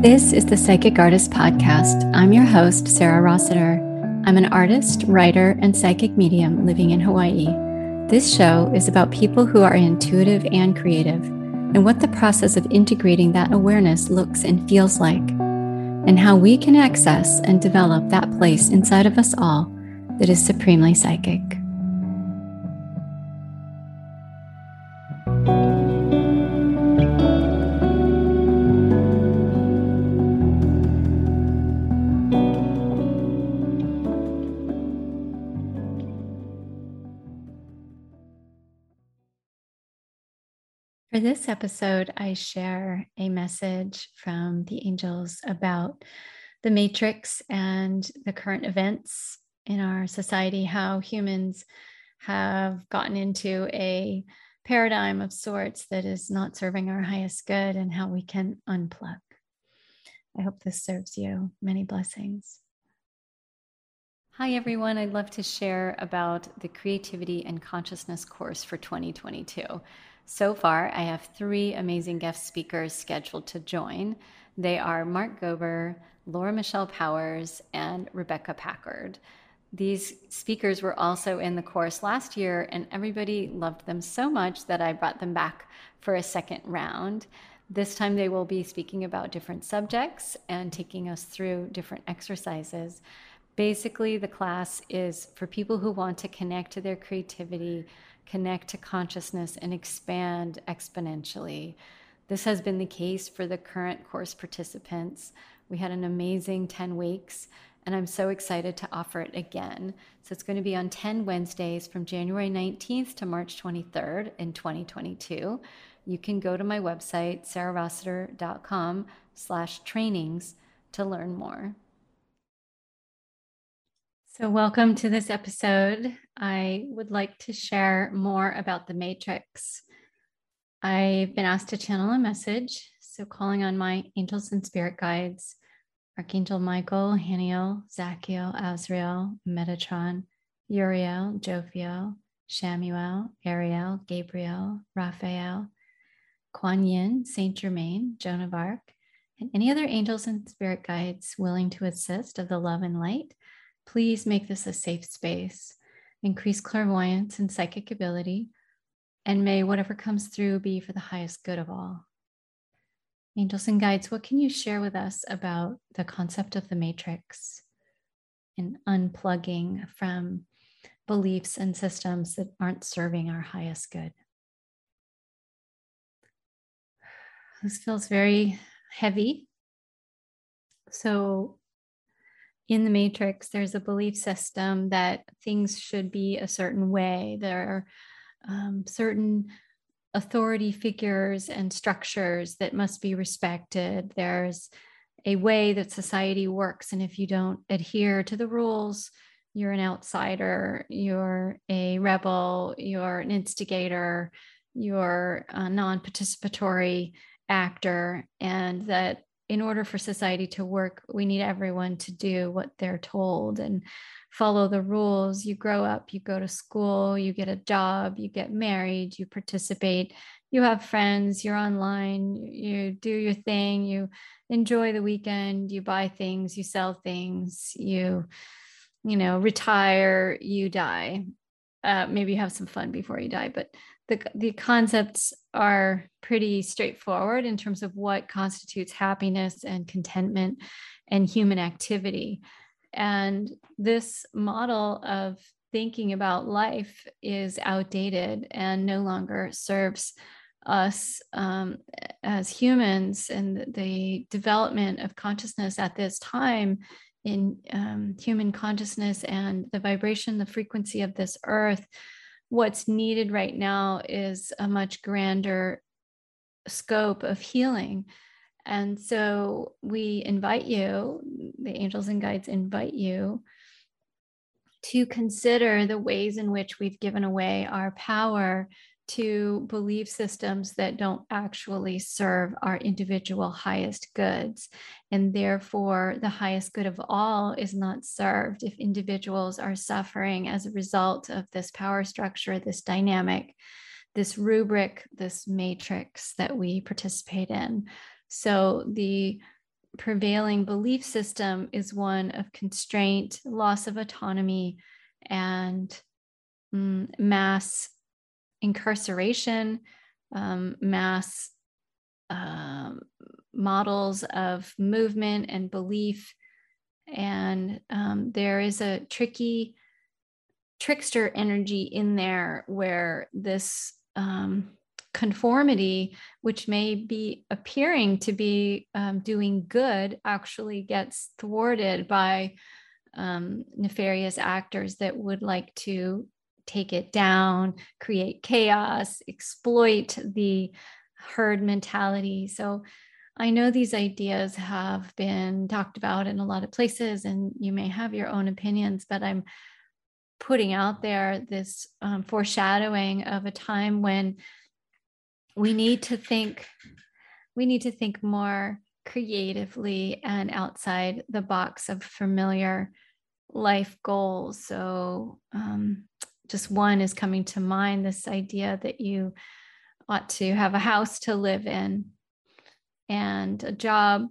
This is the Psychic Artist Podcast. I'm your host, Sarah Rossiter. I'm an artist, writer, and psychic medium living in Hawaii. This show is about people who are intuitive and creative, and what the process of integrating that awareness looks and feels like, and how we can access and develop that place inside of us all that is supremely psychic. For this episode, I share a message from the angels about the matrix and the current events in our society, how humans have gotten into a paradigm of sorts that is not serving our highest good, and how we can unplug. I hope this serves you. Many blessings. Hi, everyone. I'd love to share about the Creativity and Consciousness course for 2022. So far, I have three amazing guest speakers scheduled to join. They are Mark Gober, Laura Michelle Powers, and Rebecca Packard. These speakers were also in the course last year, and everybody loved them so much that I brought them back for a second round. This time, they will be speaking about different subjects and taking us through different exercises. Basically, the class is for people who want to connect to their creativity connect to consciousness, and expand exponentially. This has been the case for the current course participants. We had an amazing 10 weeks, and I'm so excited to offer it again. So it's going to be on 10 Wednesdays from January 19th to March 23rd in 2022. You can go to my website, sarahrossiter.com slash trainings to learn more. So, welcome to this episode. I would like to share more about the matrix. I've been asked to channel a message. So, calling on my angels and spirit guides Archangel Michael, Haniel, Zachiel, Azrael, Metatron, Uriel, Jophiel, Shamuel, Ariel, Gabriel, Raphael, Kuan Yin, Saint Germain, Joan of Arc, and any other angels and spirit guides willing to assist of the love and light Please make this a safe space. Increase clairvoyance and psychic ability, and may whatever comes through be for the highest good of all. Angels and guides, what can you share with us about the concept of the matrix and unplugging from beliefs and systems that aren't serving our highest good? This feels very heavy. So, in the matrix there's a belief system that things should be a certain way. There are um, certain authority figures and structures that must be respected. There's a way that society works and if you don't adhere to the rules you're an outsider you're a rebel you're an instigator you're a non-participatory actor and that in order for society to work, we need everyone to do what they're told and follow the rules. You grow up, you go to school, you get a job, you get married, you participate, you have friends, you're online, you do your thing, you enjoy the weekend, you buy things, you sell things, you, you know, retire, you die. Uh, maybe you have some fun before you die, but the, the concepts are pretty straightforward in terms of what constitutes happiness and contentment and human activity. And this model of thinking about life is outdated and no longer serves us um, as humans and the development of consciousness at this time in um, human consciousness and the vibration, the frequency of this earth what's needed right now is a much grander scope of healing. And so we invite you, the angels and guides invite you to consider the ways in which we've given away our power to belief systems that don't actually serve our individual highest goods. And therefore, the highest good of all is not served if individuals are suffering as a result of this power structure, this dynamic this rubric, this matrix that we participate in. So the prevailing belief system is one of constraint, loss of autonomy, and mm, mass incarceration, um, mass um, models of movement and belief. And um, there is a tricky trickster energy in there where this um, conformity, which may be appearing to be um, doing good, actually gets thwarted by um, nefarious actors that would like to take it down, create chaos, exploit the herd mentality. So I know these ideas have been talked about in a lot of places, and you may have your own opinions, but I'm putting out there this um, foreshadowing of a time when we need to think we need to think more creatively and outside the box of familiar life goals so um, just one is coming to mind this idea that you ought to have a house to live in and a job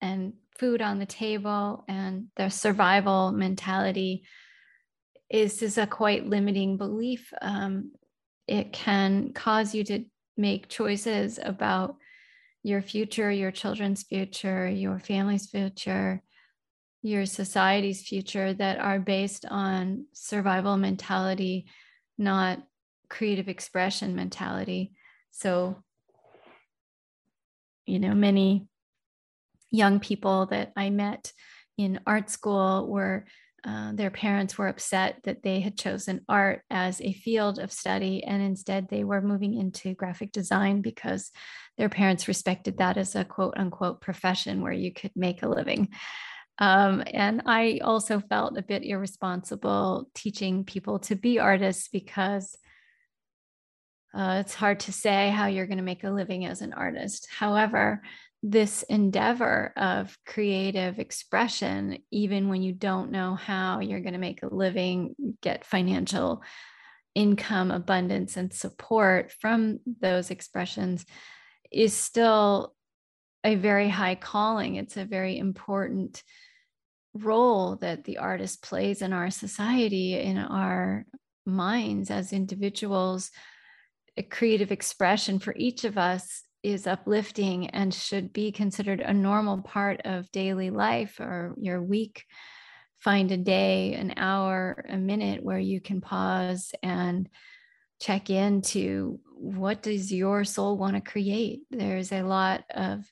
and food on the table and their survival mentality is is a quite limiting belief. Um, it can cause you to make choices about your future, your children's future, your family's future, your society's future that are based on survival mentality, not creative expression mentality. So, you know, many young people that I met in art school were uh, their parents were upset that they had chosen art as a field of study and instead they were moving into graphic design because their parents respected that as a quote unquote profession where you could make a living. Um, and I also felt a bit irresponsible teaching people to be artists because uh, it's hard to say how you're going to make a living as an artist. However, this endeavor of creative expression, even when you don't know how you're going to make a living, get financial income, abundance, and support from those expressions, is still a very high calling. It's a very important role that the artist plays in our society, in our minds as individuals. A creative expression for each of us is uplifting and should be considered a normal part of daily life or your week find a day an hour a minute where you can pause and check into what does your soul want to create there's a lot of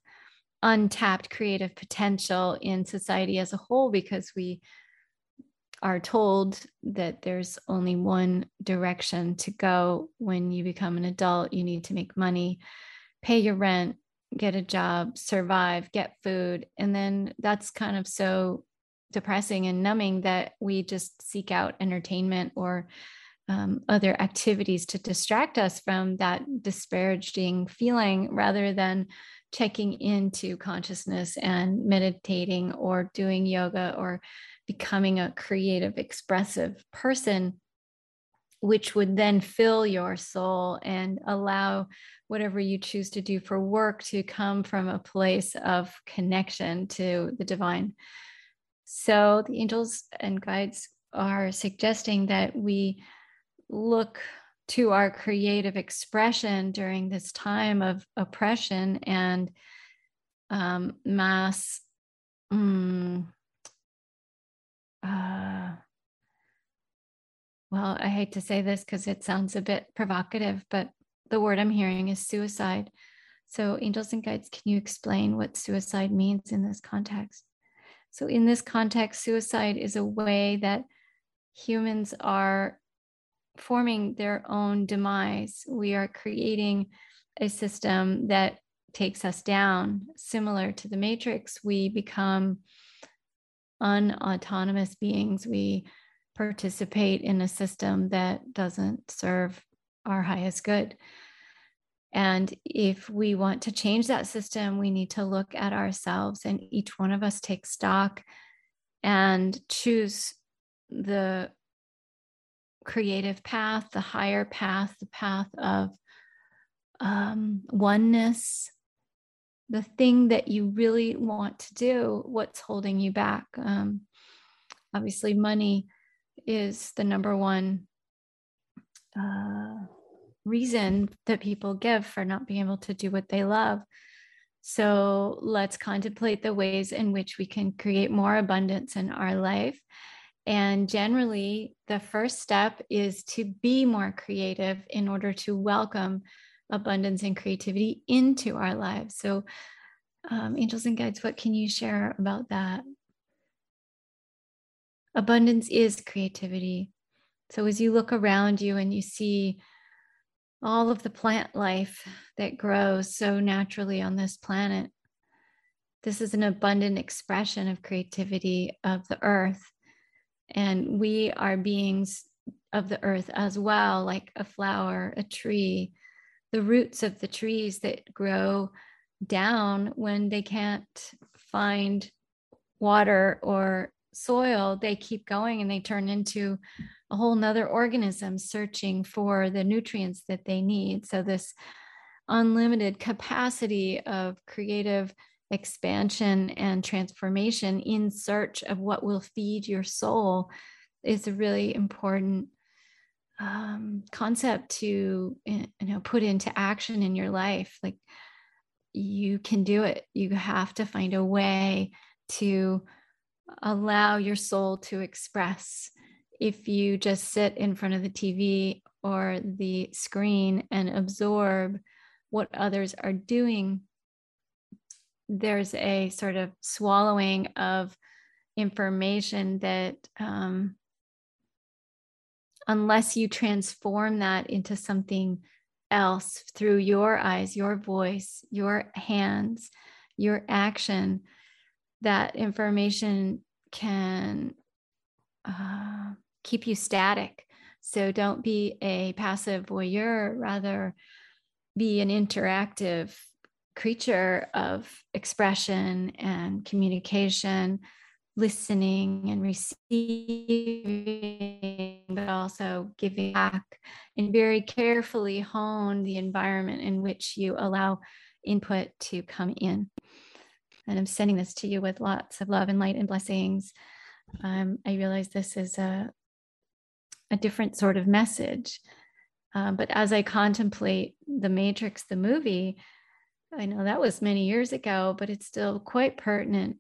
untapped creative potential in society as a whole because we are told that there's only one direction to go when you become an adult you need to make money pay your rent, get a job, survive, get food. And then that's kind of so depressing and numbing that we just seek out entertainment or um, other activities to distract us from that disparaging feeling rather than checking into consciousness and meditating or doing yoga or becoming a creative, expressive person, which would then fill your soul and allow whatever you choose to do for work to come from a place of connection to the divine. So the angels and guides are suggesting that we look to our creative expression during this time of oppression and um, mass. Mm, uh, well, I hate to say this because it sounds a bit provocative, but the word I'm hearing is suicide. So, angels and guides, can you explain what suicide means in this context? So, in this context, suicide is a way that humans are forming their own demise. We are creating a system that takes us down. Similar to the Matrix, we become unautonomous beings. We participate in a system that doesn't serve our highest good. And if we want to change that system, we need to look at ourselves and each one of us take stock and choose the creative path, the higher path, the path of um, oneness, the thing that you really want to do, what's holding you back. Um, obviously, money is the number one uh, reason that people give for not being able to do what they love. So let's contemplate the ways in which we can create more abundance in our life. And generally, the first step is to be more creative in order to welcome abundance and creativity into our lives. So, um, angels and guides, what can you share about that? Abundance is creativity. So, as you look around you and you see all of the plant life that grows so naturally on this planet, this is an abundant expression of creativity of the earth. And we are beings of the earth as well, like a flower, a tree, the roots of the trees that grow down when they can't find water or soil, they keep going and they turn into a whole nother organism searching for the nutrients that they need. So, this unlimited capacity of creative expansion and transformation in search of what will feed your soul is a really important um, concept to you know put into action in your life. Like you can do it. You have to find a way to allow your soul to express. If you just sit in front of the tv or the screen and absorb what others are doing there's a sort of swallowing of information that um, unless you transform that into something else through your eyes, your voice, your hands, your action, that information can uh, keep you static. So don't be a passive voyeur, rather, be an interactive creature of expression and communication listening and receiving, but also giving back, and very carefully hone the environment in which you allow input to come in. And I'm sending this to you with lots of love and light and blessings. Um, I realize this is a, a different sort of message. Um, but as I contemplate The Matrix, the movie, I know that was many years ago, but it's still quite pertinent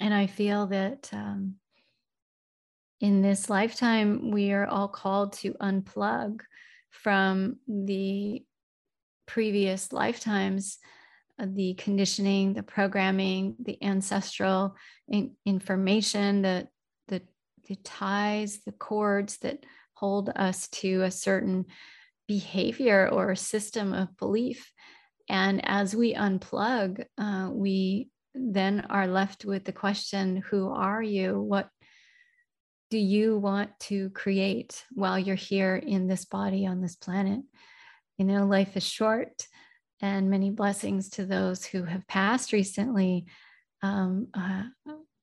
and I feel that um, in this lifetime, we are all called to unplug from the previous lifetimes, uh, the conditioning, the programming, the ancestral in- information, the, the, the ties, the cords that hold us to a certain behavior or system of belief. And as we unplug, uh, we then are left with the question who are you? What do you want to create while you're here in this body on this planet? You know, life is short, and many blessings to those who have passed recently. Um, uh,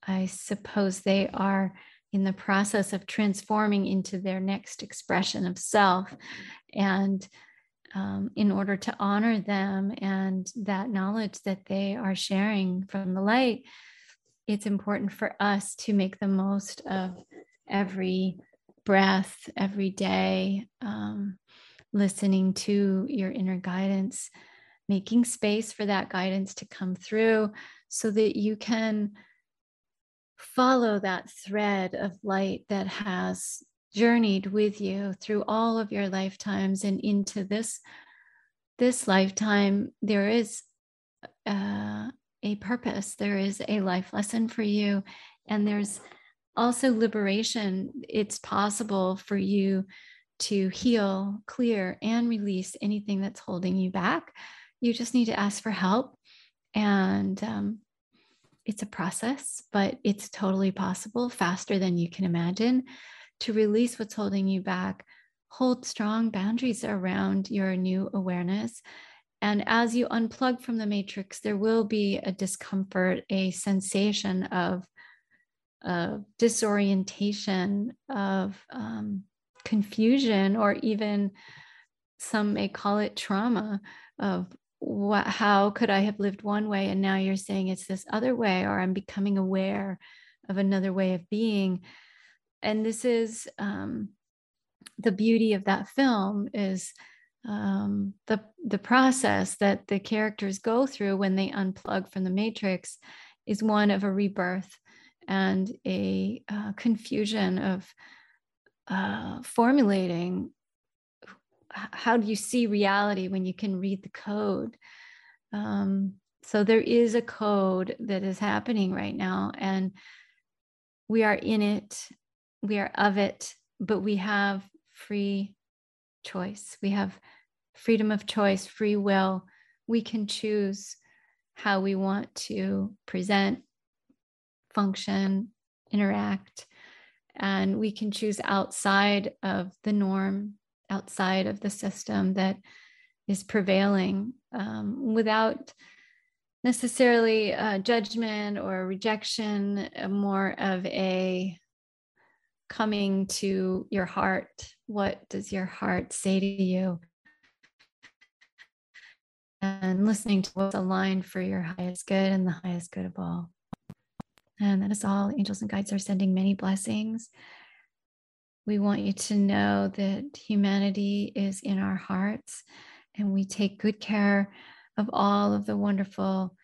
I suppose they are in the process of transforming into their next expression of self. And um, in order to honor them and that knowledge that they are sharing from the light, it's important for us to make the most of every breath, every day, um, listening to your inner guidance, making space for that guidance to come through so that you can follow that thread of light that has journeyed with you through all of your lifetimes and into this this lifetime there is uh, a purpose there is a life lesson for you and there's also liberation. It's possible for you to heal clear and release anything that's holding you back. You just need to ask for help and um, it's a process but it's totally possible faster than you can imagine to release what's holding you back, hold strong boundaries around your new awareness. And as you unplug from the matrix, there will be a discomfort, a sensation of uh, disorientation, of um, confusion, or even some may call it trauma of what, how could I have lived one way? And now you're saying it's this other way, or I'm becoming aware of another way of being. And this is um, the beauty of that film is um, the the process that the characters go through when they unplug from the matrix is one of a rebirth and a uh, confusion of uh, formulating how do you see reality when you can read the code? Um, so there is a code that is happening right now and we are in it we are of it but we have free choice. We have freedom of choice free will. We can choose how we want to present function interact and we can choose outside of the norm outside of the system that is prevailing um, without necessarily uh, judgment or rejection, uh, more of a coming to your heart. What does your heart say to you? And listening to what's aligned for your highest good and the highest good of all. And that is all. Angels and guides are sending many blessings. We want you to know that humanity is in our hearts and we take good care of all of the wonderful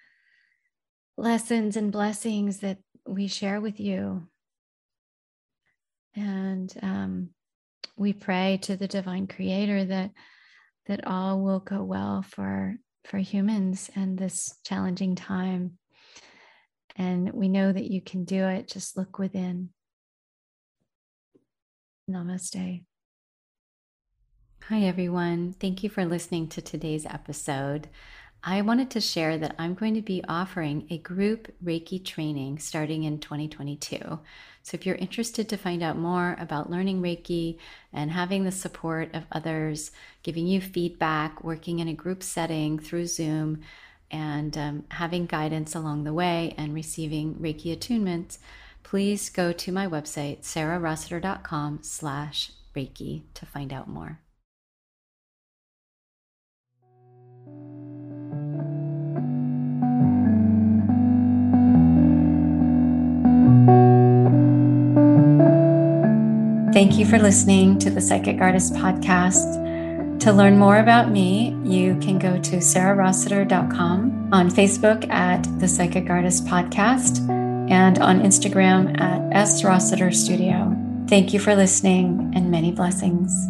lessons and blessings that we share with you. And um, we pray to the divine creator that that all will go well for for humans and this challenging time. And we know that you can do it. Just look within. Namaste. Hi, everyone. Thank you for listening to today's episode. I wanted to share that I'm going to be offering a group Reiki training starting in 2022. So, if you're interested to find out more about learning Reiki and having the support of others, giving you feedback, working in a group setting through Zoom, and um, having guidance along the way and receiving Reiki attunements, please go to my website, sarahrossiter.com slash Reiki to find out more. Thank you for listening to the Psychic Artist Podcast. To learn more about me, you can go to sarahrossiter.com on Facebook at the Psychic Artist Podcast and on Instagram at S. Rossiter Studio. Thank you for listening and many blessings.